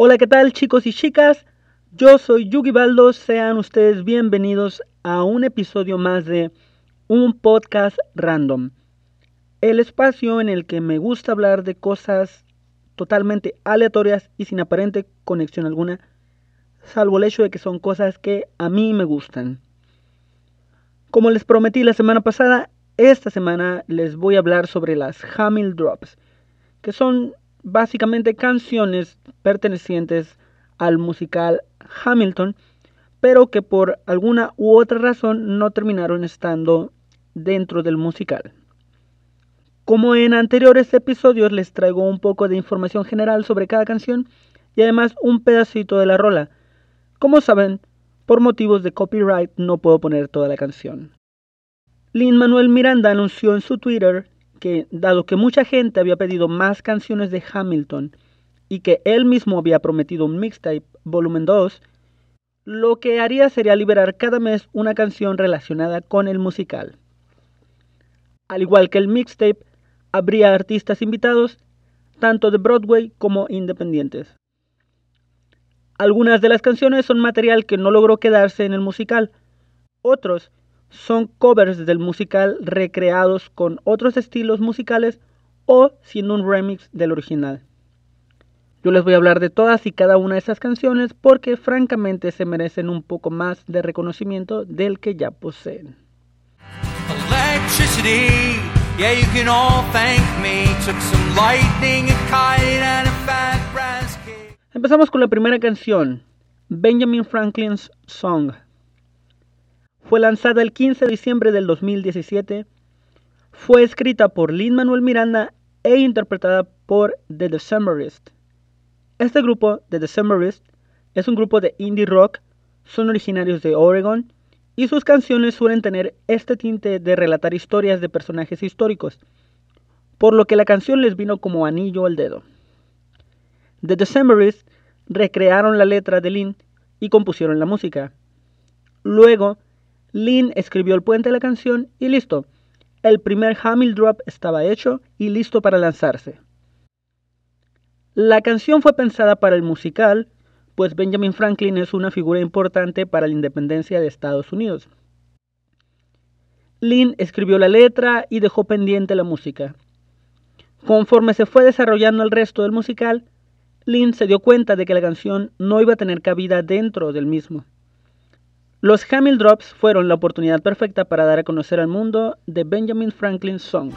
Hola, ¿qué tal chicos y chicas? Yo soy Yugi Baldo, sean ustedes bienvenidos a un episodio más de un podcast random. El espacio en el que me gusta hablar de cosas totalmente aleatorias y sin aparente conexión alguna, salvo el hecho de que son cosas que a mí me gustan. Como les prometí la semana pasada, esta semana les voy a hablar sobre las Hamil Drops, que son básicamente canciones pertenecientes al musical Hamilton, pero que por alguna u otra razón no terminaron estando dentro del musical. Como en anteriores episodios les traigo un poco de información general sobre cada canción y además un pedacito de la rola. Como saben, por motivos de copyright no puedo poner toda la canción. Lin Manuel Miranda anunció en su Twitter que, dado que mucha gente había pedido más canciones de Hamilton y que él mismo había prometido un mixtape volumen 2, lo que haría sería liberar cada mes una canción relacionada con el musical. Al igual que el mixtape, habría artistas invitados, tanto de Broadway como independientes. Algunas de las canciones son material que no logró quedarse en el musical, otros son covers del musical recreados con otros estilos musicales o siendo un remix del original. Yo les voy a hablar de todas y cada una de esas canciones porque francamente se merecen un poco más de reconocimiento del que ya poseen. Empezamos con la primera canción, Benjamin Franklin's Song. Fue lanzada el 15 de diciembre del 2017. Fue escrita por Lin Manuel Miranda e interpretada por The Decemberists. Este grupo, The Decemberists, es un grupo de indie rock, son originarios de Oregon y sus canciones suelen tener este tinte de relatar historias de personajes históricos, por lo que la canción les vino como anillo al dedo. The Decemberists recrearon la letra de Lin y compusieron la música. Luego, Lynn escribió el puente de la canción y listo. El primer Hamil Drop estaba hecho y listo para lanzarse. La canción fue pensada para el musical, pues Benjamin Franklin es una figura importante para la independencia de Estados Unidos. Lynn escribió la letra y dejó pendiente la música. Conforme se fue desarrollando el resto del musical, Lynn se dio cuenta de que la canción no iba a tener cabida dentro del mismo. Los Hamil Drops fueron la oportunidad perfecta para dar a conocer al mundo de Benjamin Franklin's Song.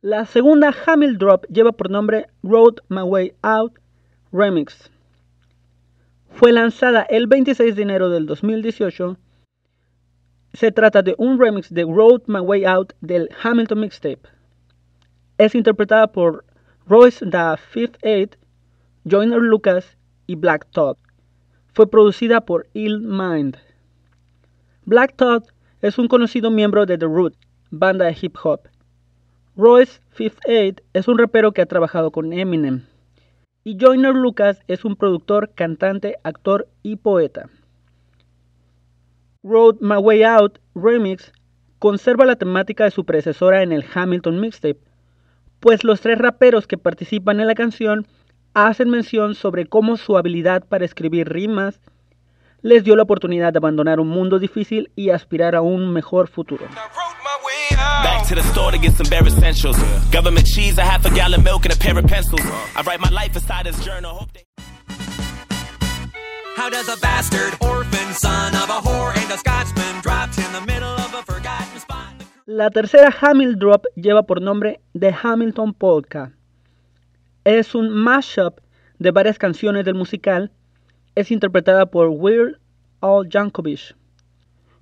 La segunda Hamil Drop lleva por nombre Road My Way Out Remix. Fue lanzada el 26 de enero del 2018 se trata de un remix de Road My Way Out del Hamilton Mixtape. Es interpretada por Royce the Fifth Eight, Joyner Lucas y Black Todd. Fue producida por Ill Mind. Black Todd es un conocido miembro de The Root, banda de hip hop. Royce Fifth Eight es un rapero que ha trabajado con Eminem. Y Joyner Lucas es un productor, cantante, actor y poeta. Road My Way Out Remix conserva la temática de su predecesora en el Hamilton Mixtape, pues los tres raperos que participan en la canción hacen mención sobre cómo su habilidad para escribir rimas les dio la oportunidad de abandonar un mundo difícil y aspirar a un mejor futuro. Back to the store to get some bare essentials. Government cheese, a half a gallon milk and a pair of pencils. I write my life inside this journal. How does a bastard orphan son of a whore La tercera Hamil Drop lleva por nombre The Hamilton Polka. Es un mashup de varias canciones del musical. Es interpretada por Weird Al Jankovic.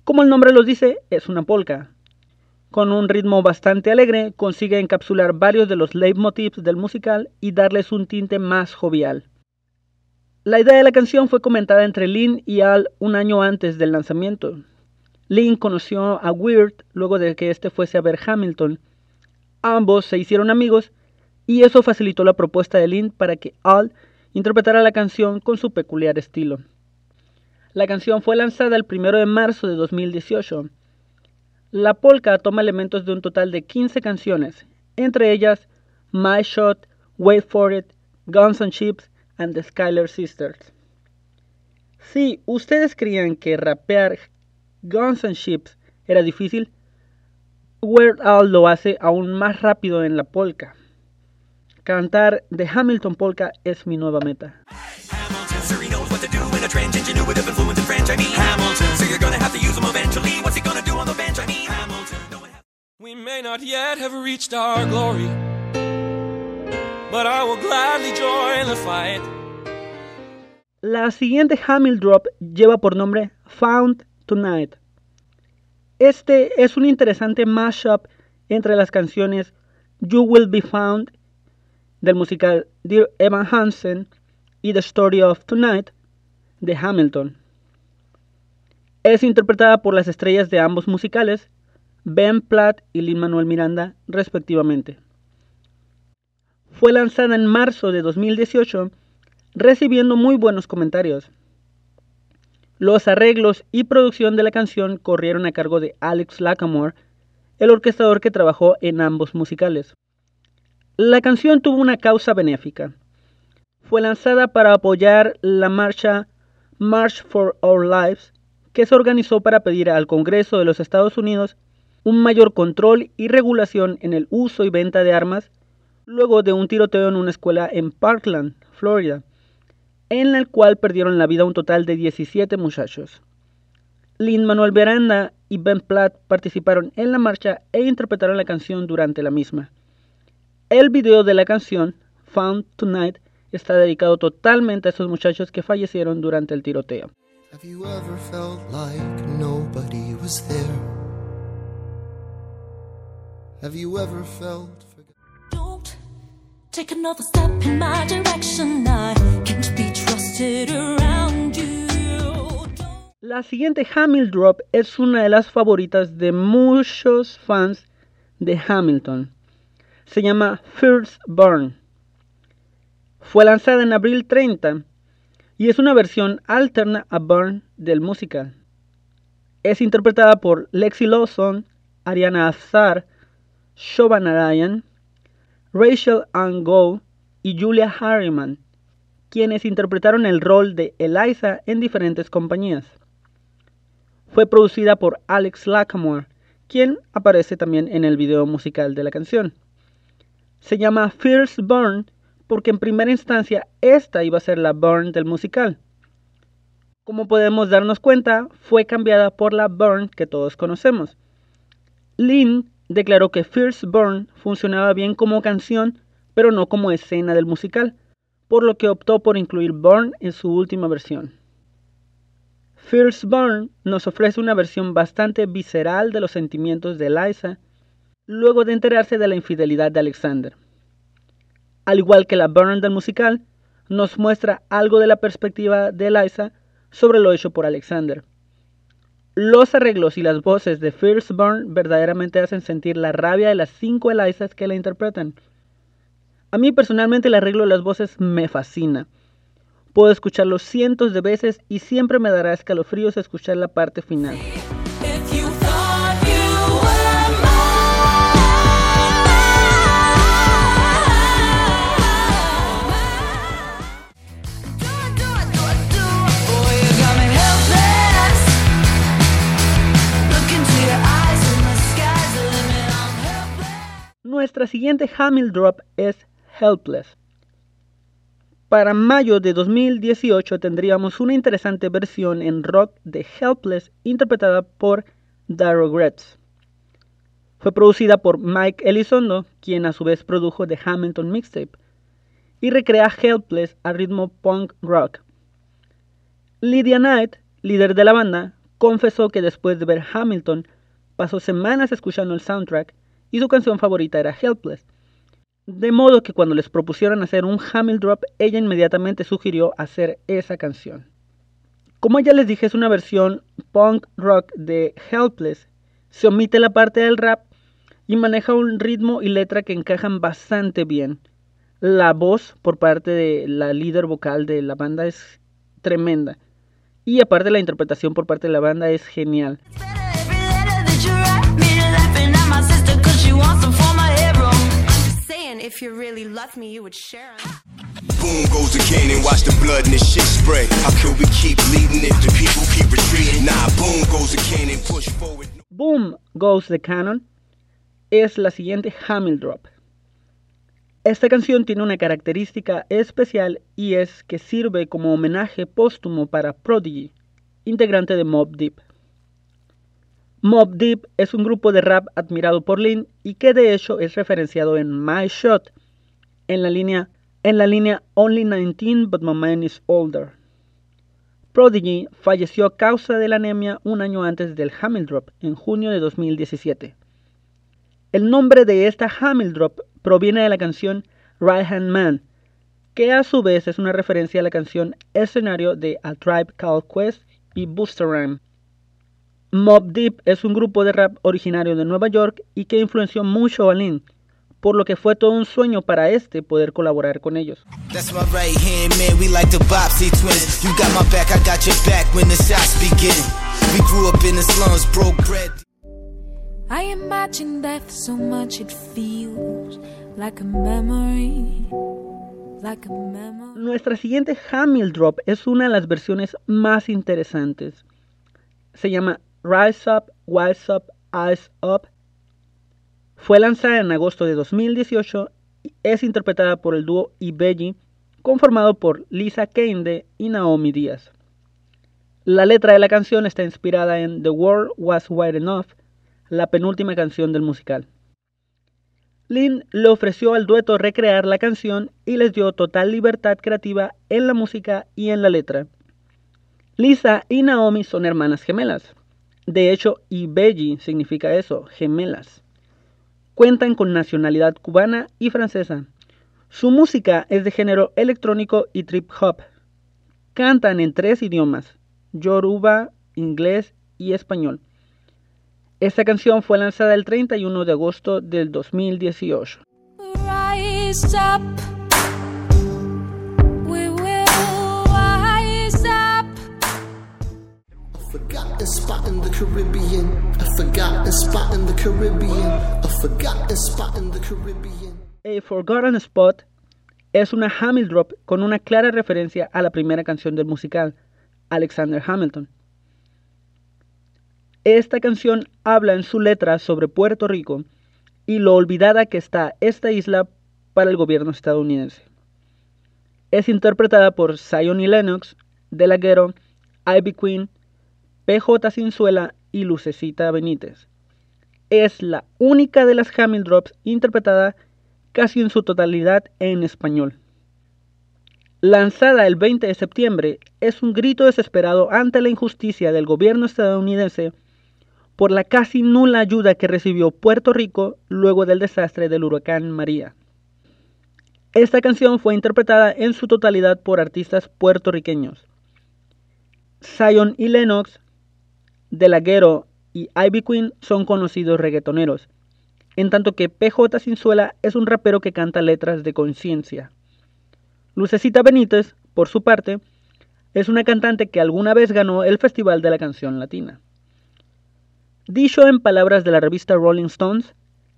Como el nombre lo dice, es una polka. Con un ritmo bastante alegre, consigue encapsular varios de los leitmotivs del musical y darles un tinte más jovial. La idea de la canción fue comentada entre Lynn y Al un año antes del lanzamiento. Lynn conoció a Weird luego de que este fuese a ver Hamilton. Ambos se hicieron amigos y eso facilitó la propuesta de Lynn para que Al interpretara la canción con su peculiar estilo. La canción fue lanzada el 1 de marzo de 2018. La polka toma elementos de un total de 15 canciones, entre ellas My Shot, Wait for It, Guns and Chips and the Skyler Sisters. Si ustedes creían que rapear Guns and Chips era difícil, Weird Al lo hace aún más rápido en la polka. Cantar The Hamilton Polka es mi nueva meta. We may not yet have reached our glory, but I will gladly join the fight. La siguiente Hamil Drop lleva por nombre Found Tonight. Este es un interesante mashup entre las canciones You Will Be Found del musical Dear Evan Hansen y The Story of Tonight de Hamilton. Es interpretada por las estrellas de ambos musicales, Ben Platt y Lin Manuel Miranda, respectivamente. Fue lanzada en marzo de 2018, recibiendo muy buenos comentarios. Los arreglos y producción de la canción corrieron a cargo de Alex Lacamoire, el orquestador que trabajó en ambos musicales. La canción tuvo una causa benéfica. Fue lanzada para apoyar la marcha March for Our Lives, que se organizó para pedir al Congreso de los Estados Unidos un mayor control y regulación en el uso y venta de armas luego de un tiroteo en una escuela en Parkland, Florida, en el cual perdieron la vida un total de 17 muchachos. Lin Manuel Veranda y Ben Platt participaron en la marcha e interpretaron la canción durante la misma. El video de la canción, Found Tonight, está dedicado totalmente a esos muchachos que fallecieron durante el tiroteo. Have you ever felt Don't take another step in my direction. I can't be trusted around you. La siguiente Hamil Drop es una de las favoritas de muchos fans de Hamilton. Se llama First Burn. Fue lanzada en abril 30 y es una versión alterna a Burn del musical. Es interpretada por Lexi Lawson, Ariana Azar, Shobha Narayan, Rachel Ann y Julia Harriman, quienes interpretaron el rol de Eliza en diferentes compañías. Fue producida por Alex Lacamoire, quien aparece también en el video musical de la canción. Se llama First Burn porque en primera instancia esta iba a ser la Burn del musical. Como podemos darnos cuenta, fue cambiada por la Burn que todos conocemos. Lynn declaró que First Burn funcionaba bien como canción, pero no como escena del musical, por lo que optó por incluir Burn en su última versión. First Burn nos ofrece una versión bastante visceral de los sentimientos de Eliza, luego de enterarse de la infidelidad de Alexander. Al igual que la Burn del musical, nos muestra algo de la perspectiva de Eliza sobre lo hecho por Alexander. Los arreglos y las voces de Firstborn verdaderamente hacen sentir la rabia de las cinco Elizas que la interpretan. A mí personalmente el arreglo de las voces me fascina. Puedo escucharlo cientos de veces y siempre me dará escalofríos escuchar la parte final. Nuestra siguiente Hamil Drop es Helpless. Para mayo de 2018 tendríamos una interesante versión en rock de Helpless interpretada por The Regrets. Fue producida por Mike Elizondo, quien a su vez produjo The Hamilton Mixtape, y recrea Helpless a ritmo punk rock. Lydia Knight, líder de la banda, confesó que después de ver Hamilton pasó semanas escuchando el soundtrack y su canción favorita era Helpless. De modo que cuando les propusieron hacer un Hamil Drop, ella inmediatamente sugirió hacer esa canción. Como ya les dije, es una versión punk rock de Helpless. Se omite la parte del rap y maneja un ritmo y letra que encajan bastante bien. La voz por parte de la líder vocal de la banda es tremenda. Y aparte la interpretación por parte de la banda es genial. Boom goes the cannon, watch the blood and the shit spray. How can we keep leading if the people keep retreating? Nah, boom goes the cannon, push forward. Boom goes the cannon es la siguiente Hamil Drop. Esta canción tiene una característica especial y es que sirve como homenaje póstumo para Prodigy, integrante de Mob Deep. Mob Deep es un grupo de rap admirado por Lynn y que de hecho es referenciado en My Shot en la línea en la línea Only 19 but my man is older. Prodigy falleció a causa de la anemia un año antes del Hamil Drop, en junio de 2017. El nombre de esta Hamil Drop proviene de la canción Right Hand Man, que a su vez es una referencia a la canción escenario de A Tribe Called Quest y Booster Rhyme. Mob Deep es un grupo de rap originario de Nueva York y que influenció mucho a Lynn, por lo que fue todo un sueño para este poder colaborar con ellos. Nuestra siguiente Hamil Drop es una de las versiones más interesantes. Se llama Rise Up, Wise Up, Eyes Up fue lanzada en agosto de 2018 y es interpretada por el dúo Ibeji, conformado por Lisa Keinde y Naomi Díaz. La letra de la canción está inspirada en The World Was Wide Enough, la penúltima canción del musical. Lynn le ofreció al dueto recrear la canción y les dio total libertad creativa en la música y en la letra. Lisa y Naomi son hermanas gemelas. De hecho, Ibeji significa eso, gemelas. Cuentan con nacionalidad cubana y francesa. Su música es de género electrónico y trip hop. Cantan en tres idiomas, yoruba, inglés y español. Esta canción fue lanzada el 31 de agosto del 2018. A Forgotten Spot es una Hamil Drop con una clara referencia a la primera canción del musical, Alexander Hamilton. Esta canción habla en su letra sobre Puerto Rico y lo olvidada que está esta isla para el gobierno estadounidense. Es interpretada por Zion y Lennox, De La Ivy Queen, PJ Cinzuela y Lucecita Benítez. Es la única de las Hamil Drops interpretada casi en su totalidad en español. Lanzada el 20 de septiembre, es un grito desesperado ante la injusticia del gobierno estadounidense por la casi nula ayuda que recibió Puerto Rico luego del desastre del huracán María. Esta canción fue interpretada en su totalidad por artistas puertorriqueños. Zion y Lennox de Laguero y Ivy Queen son conocidos reggaetoneros, en tanto que PJ Cinzuela es un rapero que canta letras de conciencia. Lucecita Benítez, por su parte, es una cantante que alguna vez ganó el Festival de la Canción Latina. Dicho en palabras de la revista Rolling Stones,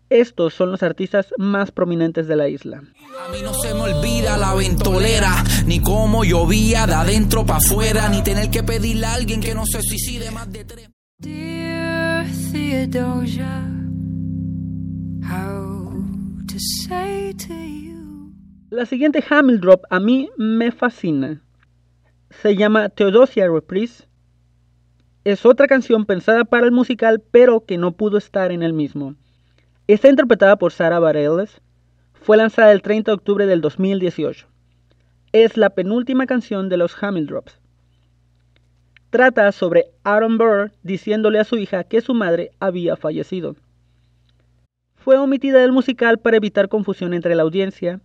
estos son los artistas más prominentes de la isla. A mí no se me olvida la ventolera, ni cómo llovía de adentro para afuera, ni tener que pedirle a alguien que no se suicide más de tres. La siguiente Hamil Drop a mí me fascina. Se llama Theodosia Reprise. Es otra canción pensada para el musical, pero que no pudo estar en el mismo. Está interpretada por Sarah Bareilles. Fue lanzada el 30 de octubre del 2018. Es la penúltima canción de los Hamil Drops. Trata sobre Aaron Burr diciéndole a su hija que su madre había fallecido. Fue omitida del musical para evitar confusión entre la audiencia,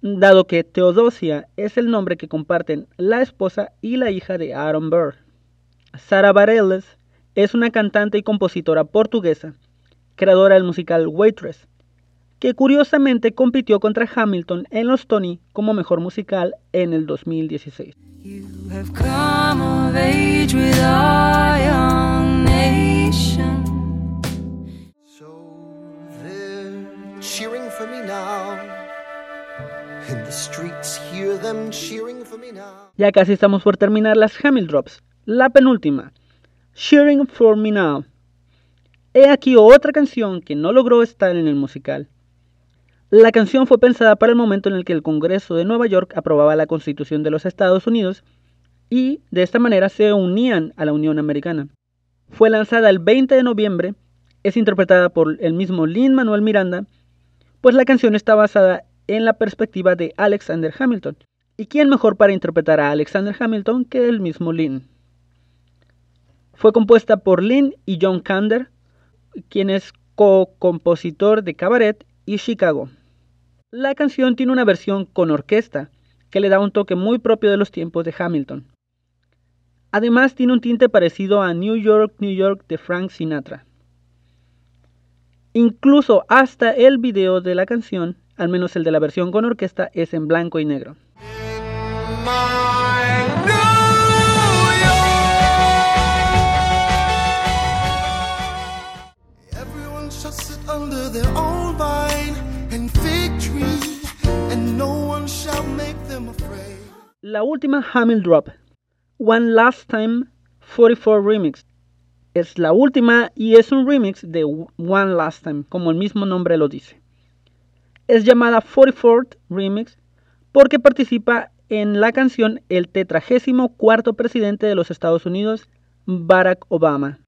dado que Teodosia es el nombre que comparten la esposa y la hija de Aaron Burr. Sarah Bareilles es una cantante y compositora portuguesa creadora del musical Waitress, que curiosamente compitió contra Hamilton en los Tony como mejor musical en el 2016. Ya casi estamos por terminar las Hamil Drops. La penúltima, Cheering for Me Now. He aquí otra canción que no logró estar en el musical. La canción fue pensada para el momento en el que el Congreso de Nueva York aprobaba la Constitución de los Estados Unidos y de esta manera se unían a la Unión Americana. Fue lanzada el 20 de noviembre, es interpretada por el mismo Lin Manuel Miranda, pues la canción está basada en la perspectiva de Alexander Hamilton. ¿Y quién mejor para interpretar a Alexander Hamilton que el mismo Lin? Fue compuesta por Lynn y John Kander, quien es co-compositor de Cabaret y Chicago. La canción tiene una versión con orquesta, que le da un toque muy propio de los tiempos de Hamilton. Además tiene un tinte parecido a New York, New York de Frank Sinatra. Incluso hasta el video de la canción, al menos el de la versión con orquesta, es en blanco y negro. La última Hamil Drop, One Last Time 44 Remix. Es la última y es un remix de One Last Time, como el mismo nombre lo dice. Es llamada 44th Remix porque participa en la canción el tetragésimo cuarto presidente de los Estados Unidos, Barack Obama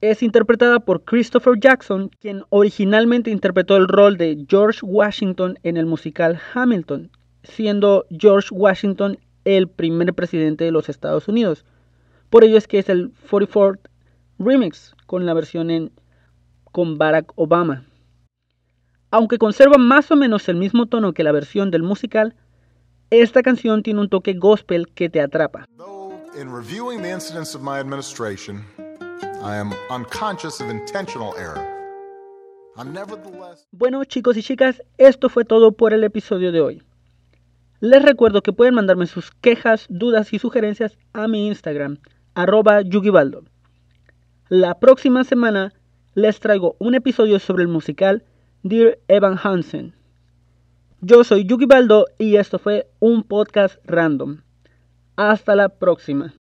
es interpretada por Christopher Jackson, quien originalmente interpretó el rol de George Washington en el musical Hamilton, siendo George Washington el primer presidente de los Estados Unidos. Por ello es que es el 44th remix con la versión en con Barack Obama. Aunque conserva más o menos el mismo tono que la versión del musical, esta canción tiene un toque gospel que te atrapa. Bueno, chicos y chicas, esto fue todo por el episodio de hoy. Les recuerdo que pueden mandarme sus quejas, dudas y sugerencias a mi Instagram, arroba yugibaldo. La próxima semana les traigo un episodio sobre el musical Dear Evan Hansen. Yo soy Yugi Baldo y esto fue un podcast random. Hasta la próxima.